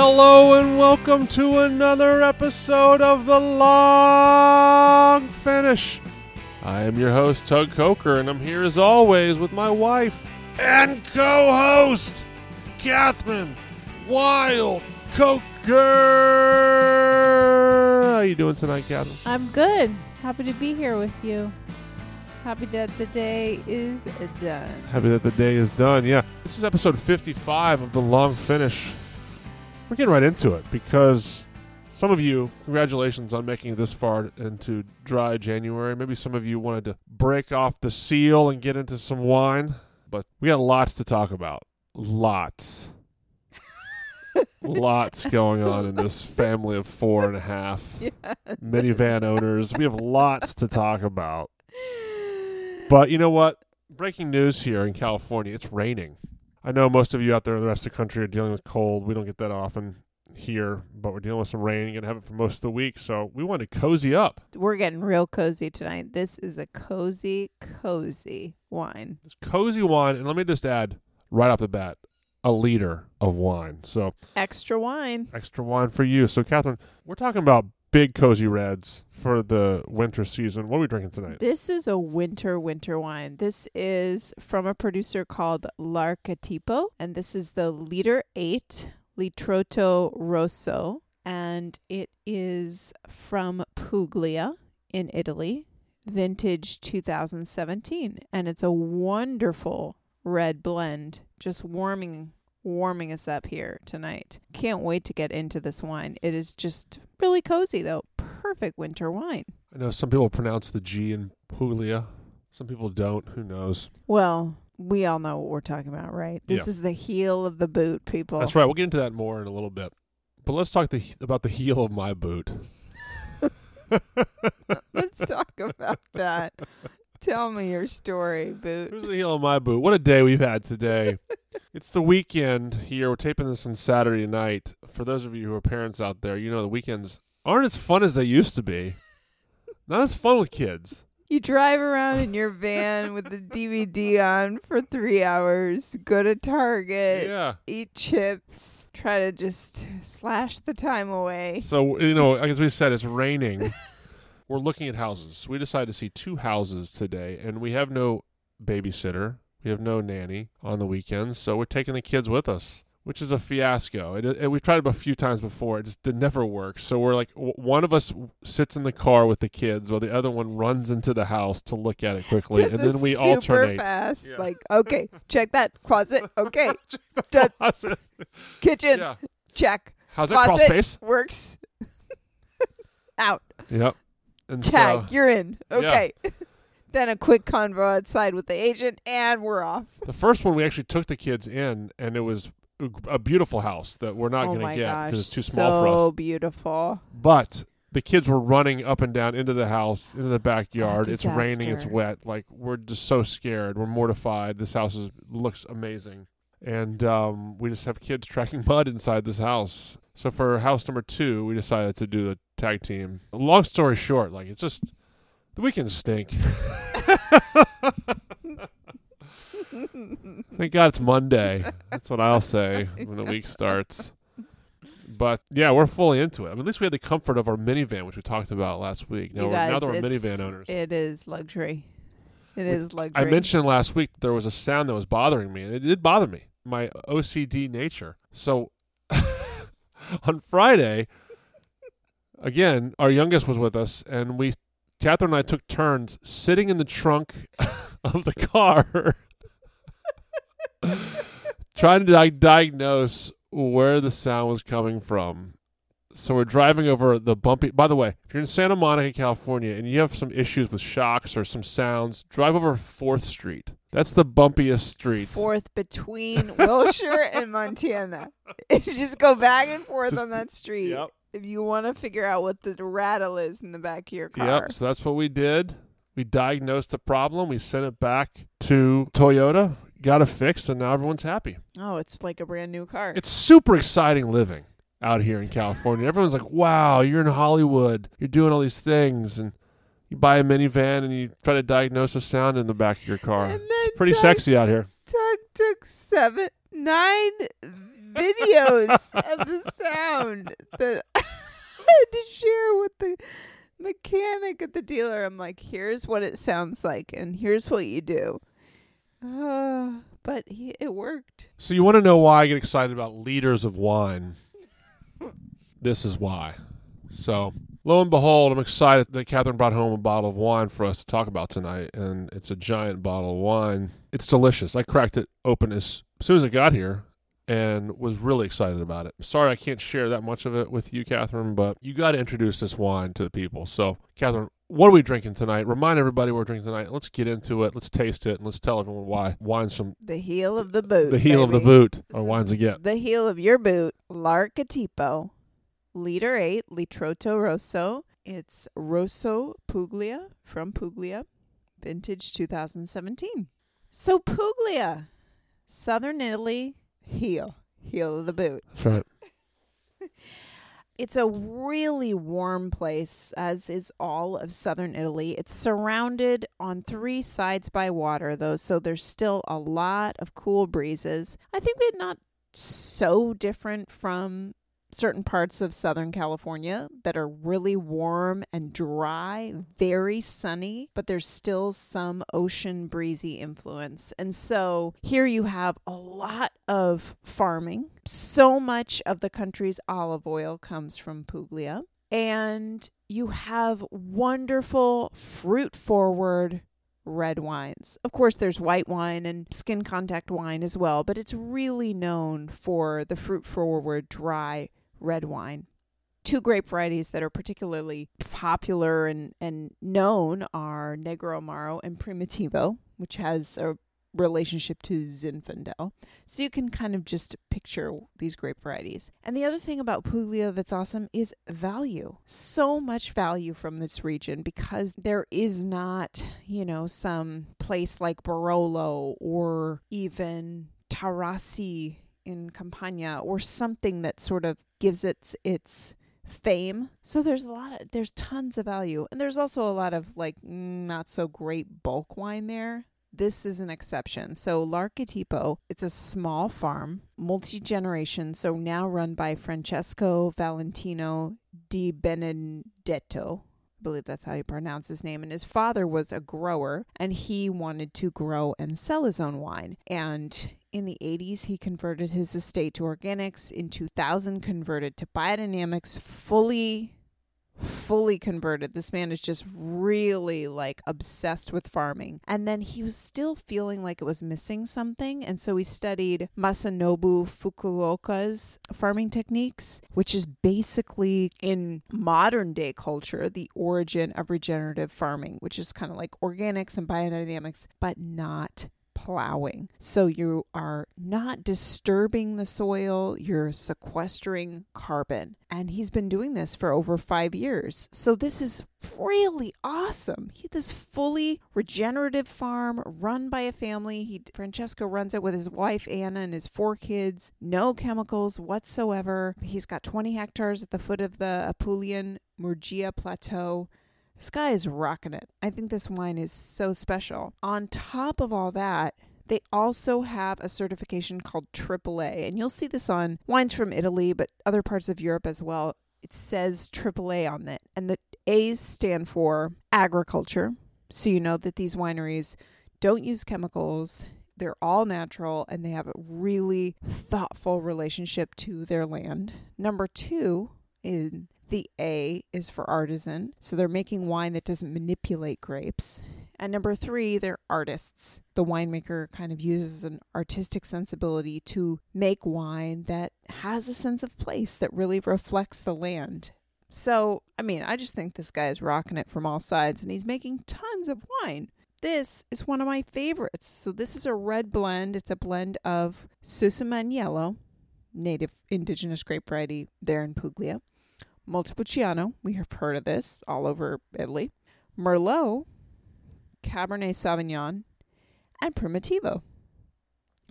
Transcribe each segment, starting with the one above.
Hello and welcome to another episode of The Long Finish. I am your host, Tug Coker, and I'm here as always with my wife and co host, Kathryn Weil Coker. How are you doing tonight, Kathryn? I'm good. Happy to be here with you. Happy that the day is done. Happy that the day is done. Yeah. This is episode 55 of The Long Finish. We're getting right into it because some of you, congratulations on making it this far into dry January. Maybe some of you wanted to break off the seal and get into some wine, but we got lots to talk about. Lots. lots going on in this family of four and a half minivan owners. We have lots to talk about. But you know what? Breaking news here in California it's raining. I know most of you out there in the rest of the country are dealing with cold. We don't get that often here, but we're dealing with some rain. You're going to have it for most of the week. So we want to cozy up. We're getting real cozy tonight. This is a cozy, cozy wine. This cozy wine, and let me just add right off the bat a liter of wine. So Extra wine. extra wine for you. So, Kathryn, we're talking about big cozy reds for the winter season. What are we drinking tonight? This is a winter, winter wine. This is from a producer called L'Archetipo, and this is the liter 8 Litrotto Rosso, and it is from Puglia in Italy, vintage 2017, and it's a wonderful red blend, just warming warming us up here tonight. Can't wait to get into this wine. It is just really cozy though. Perfect winter wine. I know some people pronounce the G in Puglia, some people don't. Who knows? Well, we all know what we're talking about, right? This Yeah. is the heel of the boot, people. That's right. We'll get into that more in a little bit. But let's talk the, about the heel of my boot. Let's talk about that. Tell me your story, boot. Here's the heel of my boot. What a day we've had today. It's the weekend here. We're taping this on Saturday night. For those of you who are parents out there, you know the weekends aren't as fun as they used to be. Not as fun with kids. You drive around in your van with the DVD on for three hours, go to Target, Yeah. eat chips, try to just slash the time away. So, you know, as we said, it's raining. We're looking at houses. We decided to see two houses today, and we have no babysitter. We have no nanny on the weekends, so we're taking the kids with us, which is a fiasco. It, it, we've tried it a few times before. It just it never works. So we're like, w- one of us sits in the car with the kids, while the other one runs into the house to look at it quickly, This and then we super alternate. fast. Yeah. Like, okay, check that closet. Okay, Done. kitchen, yeah. check. How's that crawl Closet space? works. Out. Yep. And Tag. so, You're in. Yeah. Then a quick convo outside with the agent, and we're off. The first one we actually took the kids in, and it was a- a beautiful house that we're not oh going to get because it's too so small for us. So beautiful. But the kids were running up and down into the house, into the backyard. it's raining, it's wet. Like we're just so scared. We're mortified. This house is, looks amazing, and um, we just have kids tracking mud inside this house. So for house number two, we decided to do the tag team. Long story short, like it's just the weekends stink. Thank God it's Monday. That's what I'll say when the week starts. But yeah, we're fully into it. I mean, at least we had the comfort of our minivan, which we talked about last week. Now, You we're, now guys, that we're it's- minivan owners. It is luxury. It is luxury. I mentioned last week there was a sound that was bothering me, and it did bother me, my OCD nature. So on Friday, again, our youngest was with us, and we, Kathryn and I, took turns sitting in the trunk of the car, trying to di- diagnose where the sound was coming from. So we're driving over the bumpy. By the way, if you're in Santa Monica, California, and you have some issues with shocks or some sounds, drive over Fourth Street. That's the bumpiest street. Fourth between Wilshire and Montana. Just go back and forth Just- on that street, Yep. If you want to figure out what the rattle is in the back of your car. Yep. So that's what we did. We diagnosed the problem. We sent it back to Toyota, got it fixed, and now everyone's happy. Oh, it's like a brand new car. It's super exciting living out here in California. Everyone's like, wow, you're in Hollywood. You're doing all these things. And you buy a minivan and you try to diagnose a sound in the back of your car. It's pretty Doug- sexy out here. Tug took seven, nine videos of the sound that to share with the mechanic at the dealer. I'm like, here's what it sounds like, and here's what you do. Uh, but he, it worked. So you want to know why I get excited about liters of wine? this is why. So lo and behold, I'm excited that Kathryn brought home a bottle of wine for us to talk about tonight, and it's a giant bottle of wine. It's delicious. I cracked it open as soon as it got here and was really excited about it. Sorry I can't share that much of it with you, Kathryn, but you got to introduce this wine to the people. So, Kathryn, what are we drinking tonight? Remind everybody what we're drinking tonight. Let's get into it. Let's taste it, and let's tell everyone why wine's from The heel of the boot. the heel of the boot or wines again. The heel of your boot, L'Archetipo, liter 8, Litrotto Rosso. It's Rosso Puglia from Puglia, vintage 2017. So Puglia, southern Italy, heel, heel of the boot. That's right. It's a really warm place, as is all of southern Italy. It's surrounded on three sides by water, though, so there's still a lot of cool breezes. I think we're not so different from certain parts of Southern California that are really warm and dry, very sunny, but there's still some ocean breezy influence. And so here you have a lot of farming. So much of the country's olive oil comes from Puglia. And you have wonderful fruit forward red wines. Of course, there's white wine and skin contact wine as well, but it's really known for the fruit forward dry red wine. Two grape varieties that are particularly popular and, and known are Negro Amaro and Primitivo, which has a relationship to Zinfandel. So you can kind of just picture these grape varieties. And the other thing about Puglia that's awesome is value. So much value from this region because there is not, you know, some place like Barolo or even Taurasi in Campania or something that sort of gives it its fame. So there's a lot of there's tons of value. And there's also a lot of like not so great bulk wine there. This is an exception. So L'Archetipo, it's a small farm, multi-generation, so now run by Francesco Valentino di Benedetto. I believe that's how you pronounce his name. And his father was a grower, and he wanted to grow and sell his own wine. And in the 80s, he converted his estate to organics. In 2000, converted to biodynamics, fully fully converted. This man is just really like obsessed with farming. And then he was still feeling like it was missing something. And so he studied Masanobu Fukuoka's farming techniques, which is basically in modern day culture the origin of regenerative farming, which is kind of like organics and biodynamics, but not plowing. So you are not disturbing the soil, you're sequestering carbon. And he's been doing this for over five years. So this is really awesome. He this fully regenerative farm run by a family. He Francesco runs it with his wife Anna and his four kids. No chemicals whatsoever. He's got 20 hectares at the foot of the Apulian Murgia Plateau. Guy is rocking it. I think this wine is so special. On top of all that, they also have a certification called AAA, and you'll see this on wines from Italy, but other parts of Europe as well. It says AAA on it, and the A's stand for agriculture. So you know that these wineries don't use chemicals. They're all natural and they have a really thoughtful relationship to their land. Number two in the A is for artisan. So they're making wine that doesn't manipulate grapes. And number three, they're artists. The winemaker kind of uses an artistic sensibility to make wine that has a sense of place that really reflects the land. So, I mean, I just think this guy is rocking it from all sides and he's making tons of wine. This is one of my favorites. So, this is a red blend. It's a blend of Susumaniello native indigenous grape variety there in Puglia. Montepulciano, we have heard of this all over Italy. Merlot, Cabernet Sauvignon, and Primitivo.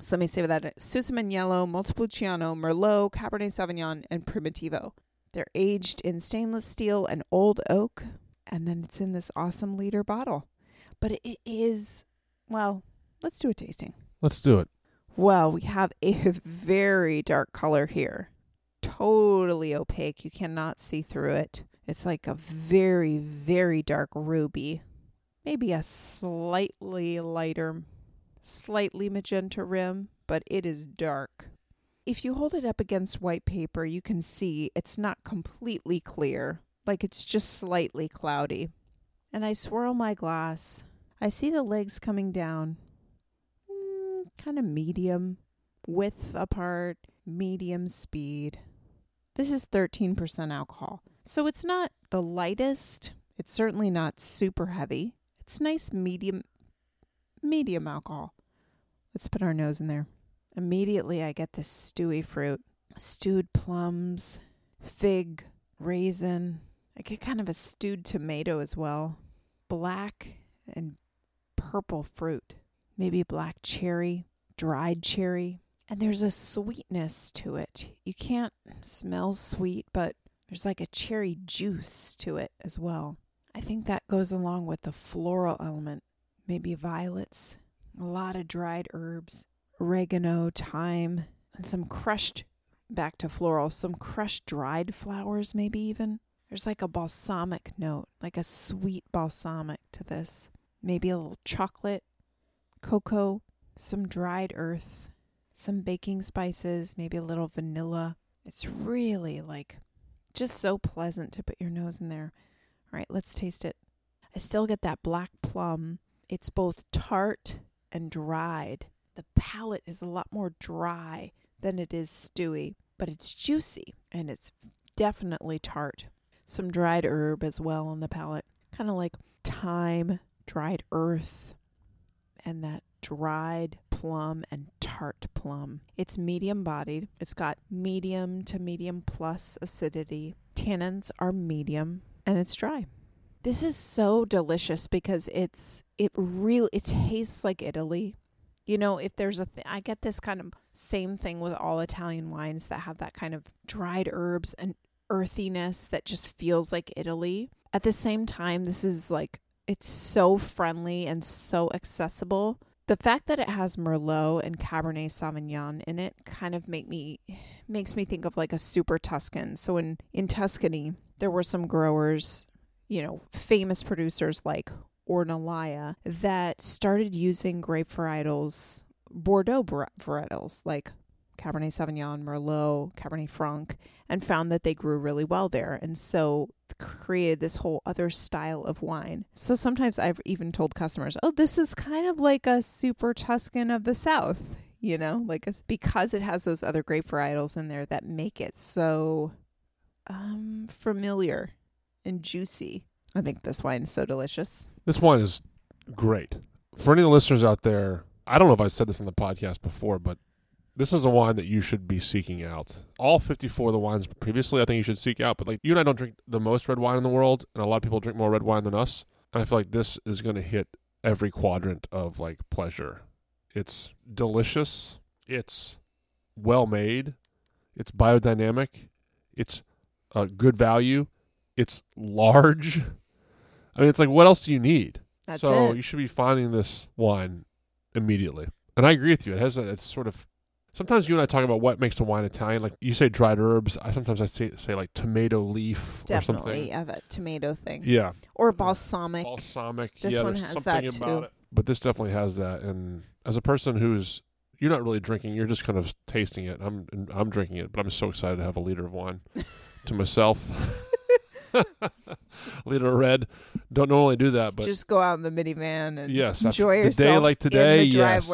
So let me say that Susumaniello Montepulciano, Merlot, Cabernet Sauvignon, and Primitivo. They're aged in stainless steel and old oak, and then it's in this awesome liter bottle. But it is, well, let's do a tasting. Let's do it. Well, we have a very dark color here. Totally opaque. You cannot see through it. It's like a very, very dark ruby. Maybe a slightly lighter, slightly magenta rim, but it is dark. If you hold it up against white paper, you can see it's not completely clear, like it's just slightly cloudy. And I swirl my glass. I see the legs coming down, mm, kind of medium, width apart, medium speed. This is 13% alcohol. So it's not the lightest. It's certainly not super heavy. It's nice medium medium alcohol. Let's put our nose in there. Immediately I get this stewy fruit. Stewed plums, fig, raisin. I get kind of a stewed tomato as well. Black and purple fruit. Maybe black cherry, dried cherry. And there's a sweetness to it. You can't smell sweet, but there's like a cherry juice to it as well. I think that goes along with the floral element. Maybe violets, a lot of dried herbs, oregano, thyme, and some crushed, back to floral, some crushed dried flowers, maybe even. There's like a balsamic note, like a sweet balsamic to this. Maybe a little chocolate, cocoa, some dried earth, some baking spices, maybe a little vanilla. It's really like just so pleasant to put your nose in there. All right, let's taste it. I still get that black plum. It's both tart and dried. The palate is a lot more dry than it is stewy, but it's juicy and it's definitely tart. Some dried herb as well on the palate, kind of like thyme, dried earth, and that dried plum and tart plum. It's medium bodied. It's got medium to medium plus acidity. Tannins are medium and it's dry. This is so delicious because it's it really it tastes like Italy. You know, if there's a th- I get this kind of same thing with all Italian wines that have that kind of dried herbs and earthiness that just feels like Italy. At the same time, this is like it's so friendly and so accessible the fact that it has Merlot and Cabernet Sauvignon in it kind of make me makes me think of like a super Tuscan. So in in Tuscany, there were some growers, you know, famous producers like Ornellaia that started using grape varietals, Bordeaux varietals like Cabernet Sauvignon, Merlot, Cabernet Franc, and found that they grew really well there. And so created this whole other style of wine. So sometimes I've even told customers, oh, this is kind of like a super Tuscan of the South, you know, like a, because it has those other grape varietals in there that make it so um, familiar and juicy. I think this wine is so delicious. This wine is great. For any of the listeners out there, I don't know if I said this on the podcast before, but this is a wine that you should be seeking out. All 54 of the wines previously, I think you should seek out. But like you and I don't drink the most red wine in the world, and a lot of people drink more red wine than us. And I feel like this is going to hit every quadrant of like pleasure. It's delicious. It's well made. It's biodynamic. It's a good value. It's large. I mean, it's like what else do you need? That's so it. you should be finding this wine immediately. And I agree with you. It has a it's sort of Sometimes you and I talk about what makes a wine Italian. Like you say dried herbs. I sometimes I say say like tomato leaf Definitely, or something. yeah, that tomato thing. Yeah. Or balsamic. Balsamic. This yeah, one has something that about too. it. But this definitely has that. And as a person who's you're not really drinking, you're just kind of tasting it. I'm I'm drinking it, but I'm so excited to have a liter of wine to myself. liter of red. Don't normally do that, but just go out in the minivan and yes, enjoy the yourself day like today. in the yes.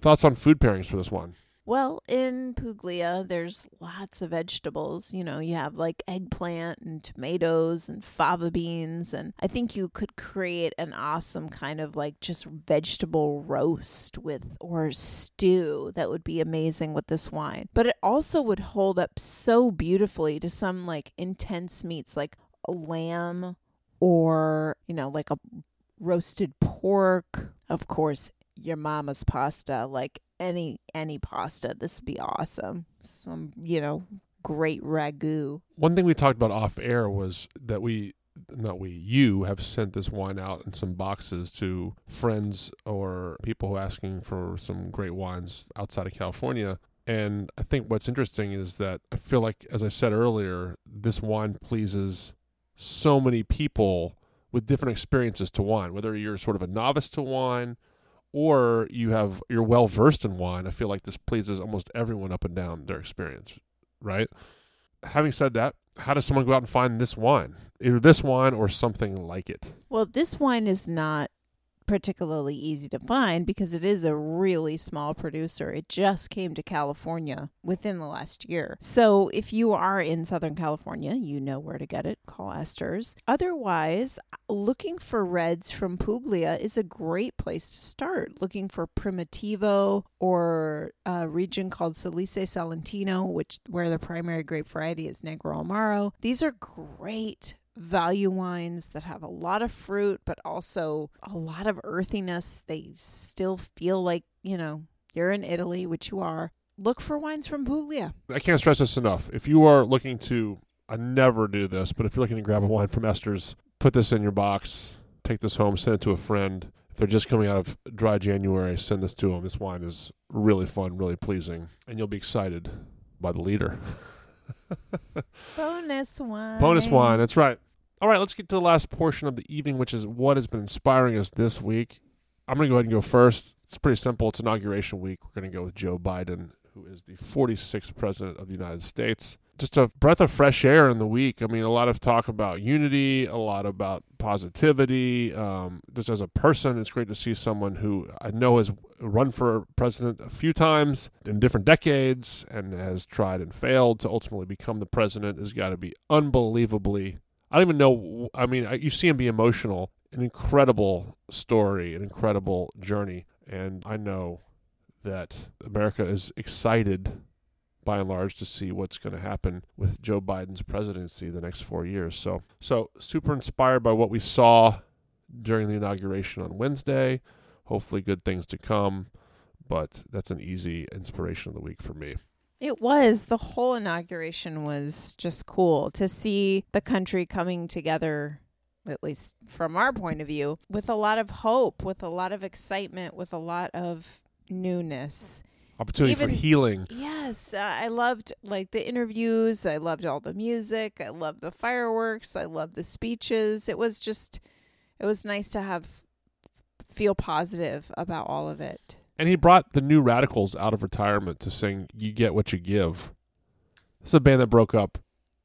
Thoughts on food pairings for this one? Well, in Puglia, there's lots of vegetables. You know, you have like eggplant and tomatoes and fava beans. And I think you could create an awesome kind of like just vegetable roast with or stew that would be amazing with this wine. But it also would hold up so beautifully to some like intense meats like a lamb or, you know, like a roasted pork. Of course, your mama's pasta, like any any pasta. This would be awesome. Some, you know, great ragu. One thing we talked about off air was that we not we, you have sent this wine out in some boxes to friends or people asking for some great wines outside of California. And I think what's interesting is that I feel like, as I said earlier, this wine pleases so many people with different experiences to wine, whether you're sort of a novice to wine or you have you're well versed in wine. I feel like this pleases almost everyone up and down their experience, right? Having said that, how does someone go out and find this wine? Either this wine or something like it. Well, this wine is not particularly easy to find because it is a really small producer. It just came to California within the last year. So if you are in Southern California, you know where to get it. Call Esters. Otherwise, looking for reds from Puglia is a great place to start. Looking for Primitivo or a region called Salice Salentino, which where the primary grape variety is Negro Amaro. These are great value wines that have a lot of fruit, but also a lot of earthiness. They still feel like, you know, you're in Italy, which you are. Look for wines from Puglia. I can't stress this enough. If you are looking to, I never do this, but if you're looking to grab a wine from Esters, put this in your box, take this home, send it to a friend. If they're just coming out of dry January, send this to them. This wine is really fun, really pleasing, and you'll be excited by the leader. Bonus wine. Bonus wine, that's right. All right, let's get to the last portion of the evening, which is what has been inspiring us this week. I'm going to go ahead and go first. It's pretty simple. It's inauguration week. We're going to go with Joe Biden, who is the 46th president of the United States. Just a breath of fresh air in the week. I mean, a lot of talk about unity, a lot about positivity. Um, just as a person, it's great to see someone who I know has run for president a few times in different decades and has tried and failed to ultimately become the president. Has got to be unbelievably I don't even know. I mean, you see him be emotional. An incredible story, an incredible journey. And I know that America is excited by and large to see what's going to happen with Joe Biden's presidency the next 4 years. So so super inspired by what we saw during the inauguration on Wednesday. Hopefully good things to come, but that's an easy inspiration of the week for me. It was. The whole inauguration was just cool to see the country coming together, at least from our point of view, with a lot of hope, with a lot of excitement, with a lot of newness. Opportunity Even- for healing. Yes, uh, I loved like the interviews. I loved all the music. I loved the fireworks. I loved the speeches. It was just, it was nice to have feel positive about all of it. And he brought the New Radicals out of retirement to sing You Get What You Give. This is a band that broke up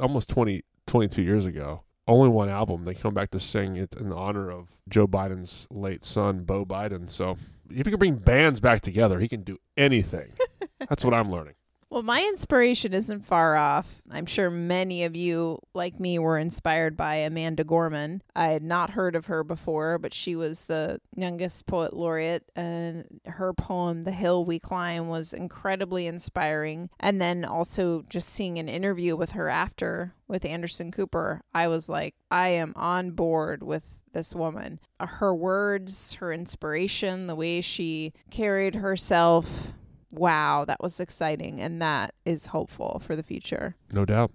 almost 20, 22 years ago. Only one album. They come back to sing it in honor of Joe Biden's late son, Beau Biden. So if he can bring bands back together, he can do anything. That's what I'm learning. Well, my inspiration isn't far off. I'm sure many of you, like me, were inspired by Amanda Gorman. I had not heard of her before, but she was the youngest poet laureate, and her poem, The Hill We Climb, was incredibly inspiring. And then also just seeing an interview with her after with Anderson Cooper, I was like, I am on board with this woman. Her words, her inspiration, the way she carried herself wow, that was exciting. And that is hopeful for the future. No doubt.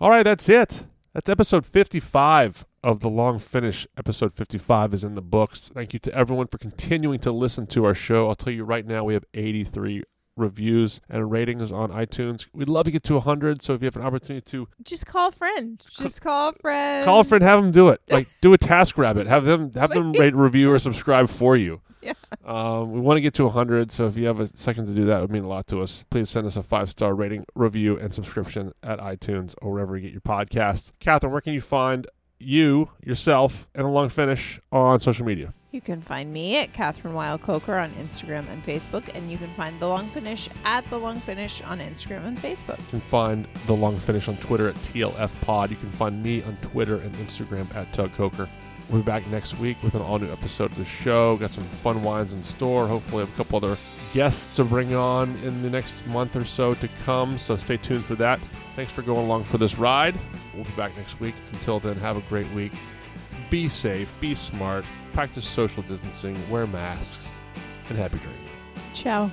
All right, that's it. That's episode 55 of The Long Finish. Episode 55 is in the books. Thank you to everyone for continuing to listen to our show. I'll tell you right now, we have 83 reviews and ratings on iTunes. We'd love to get to 100, so if you have an opportunity to Just call a friend. Just call a friend. call a friend, have them do it. Like do a task rabbit. Have them have them rate, review, or subscribe for you. Yeah. Um, we want to get to 100, so if you have a second to do that, it would mean a lot to us. Please send us a five star rating, review, and subscription at iTunes or wherever you get your podcasts. Kathryn, where can you find you, yourself, and a long finish on social media? You can find me at Kathryn Weil Coker on Instagram and Facebook, and you can find The Long Finish at The Long Finish on Instagram and Facebook. You can find the long finish on Twitter at TLF Pod. You can find me on Twitter and Instagram at Tug Coker. We'll be back next week with an all new episode of the show. Got some fun wines in store. Hopefully, have a couple other guests to bring on in the next month or so to come. So stay tuned for that. Thanks for going along for this ride. We'll be back next week. Until then, have a great week. Be safe, be smart, practice social distancing, wear masks, and happy drinking. Ciao.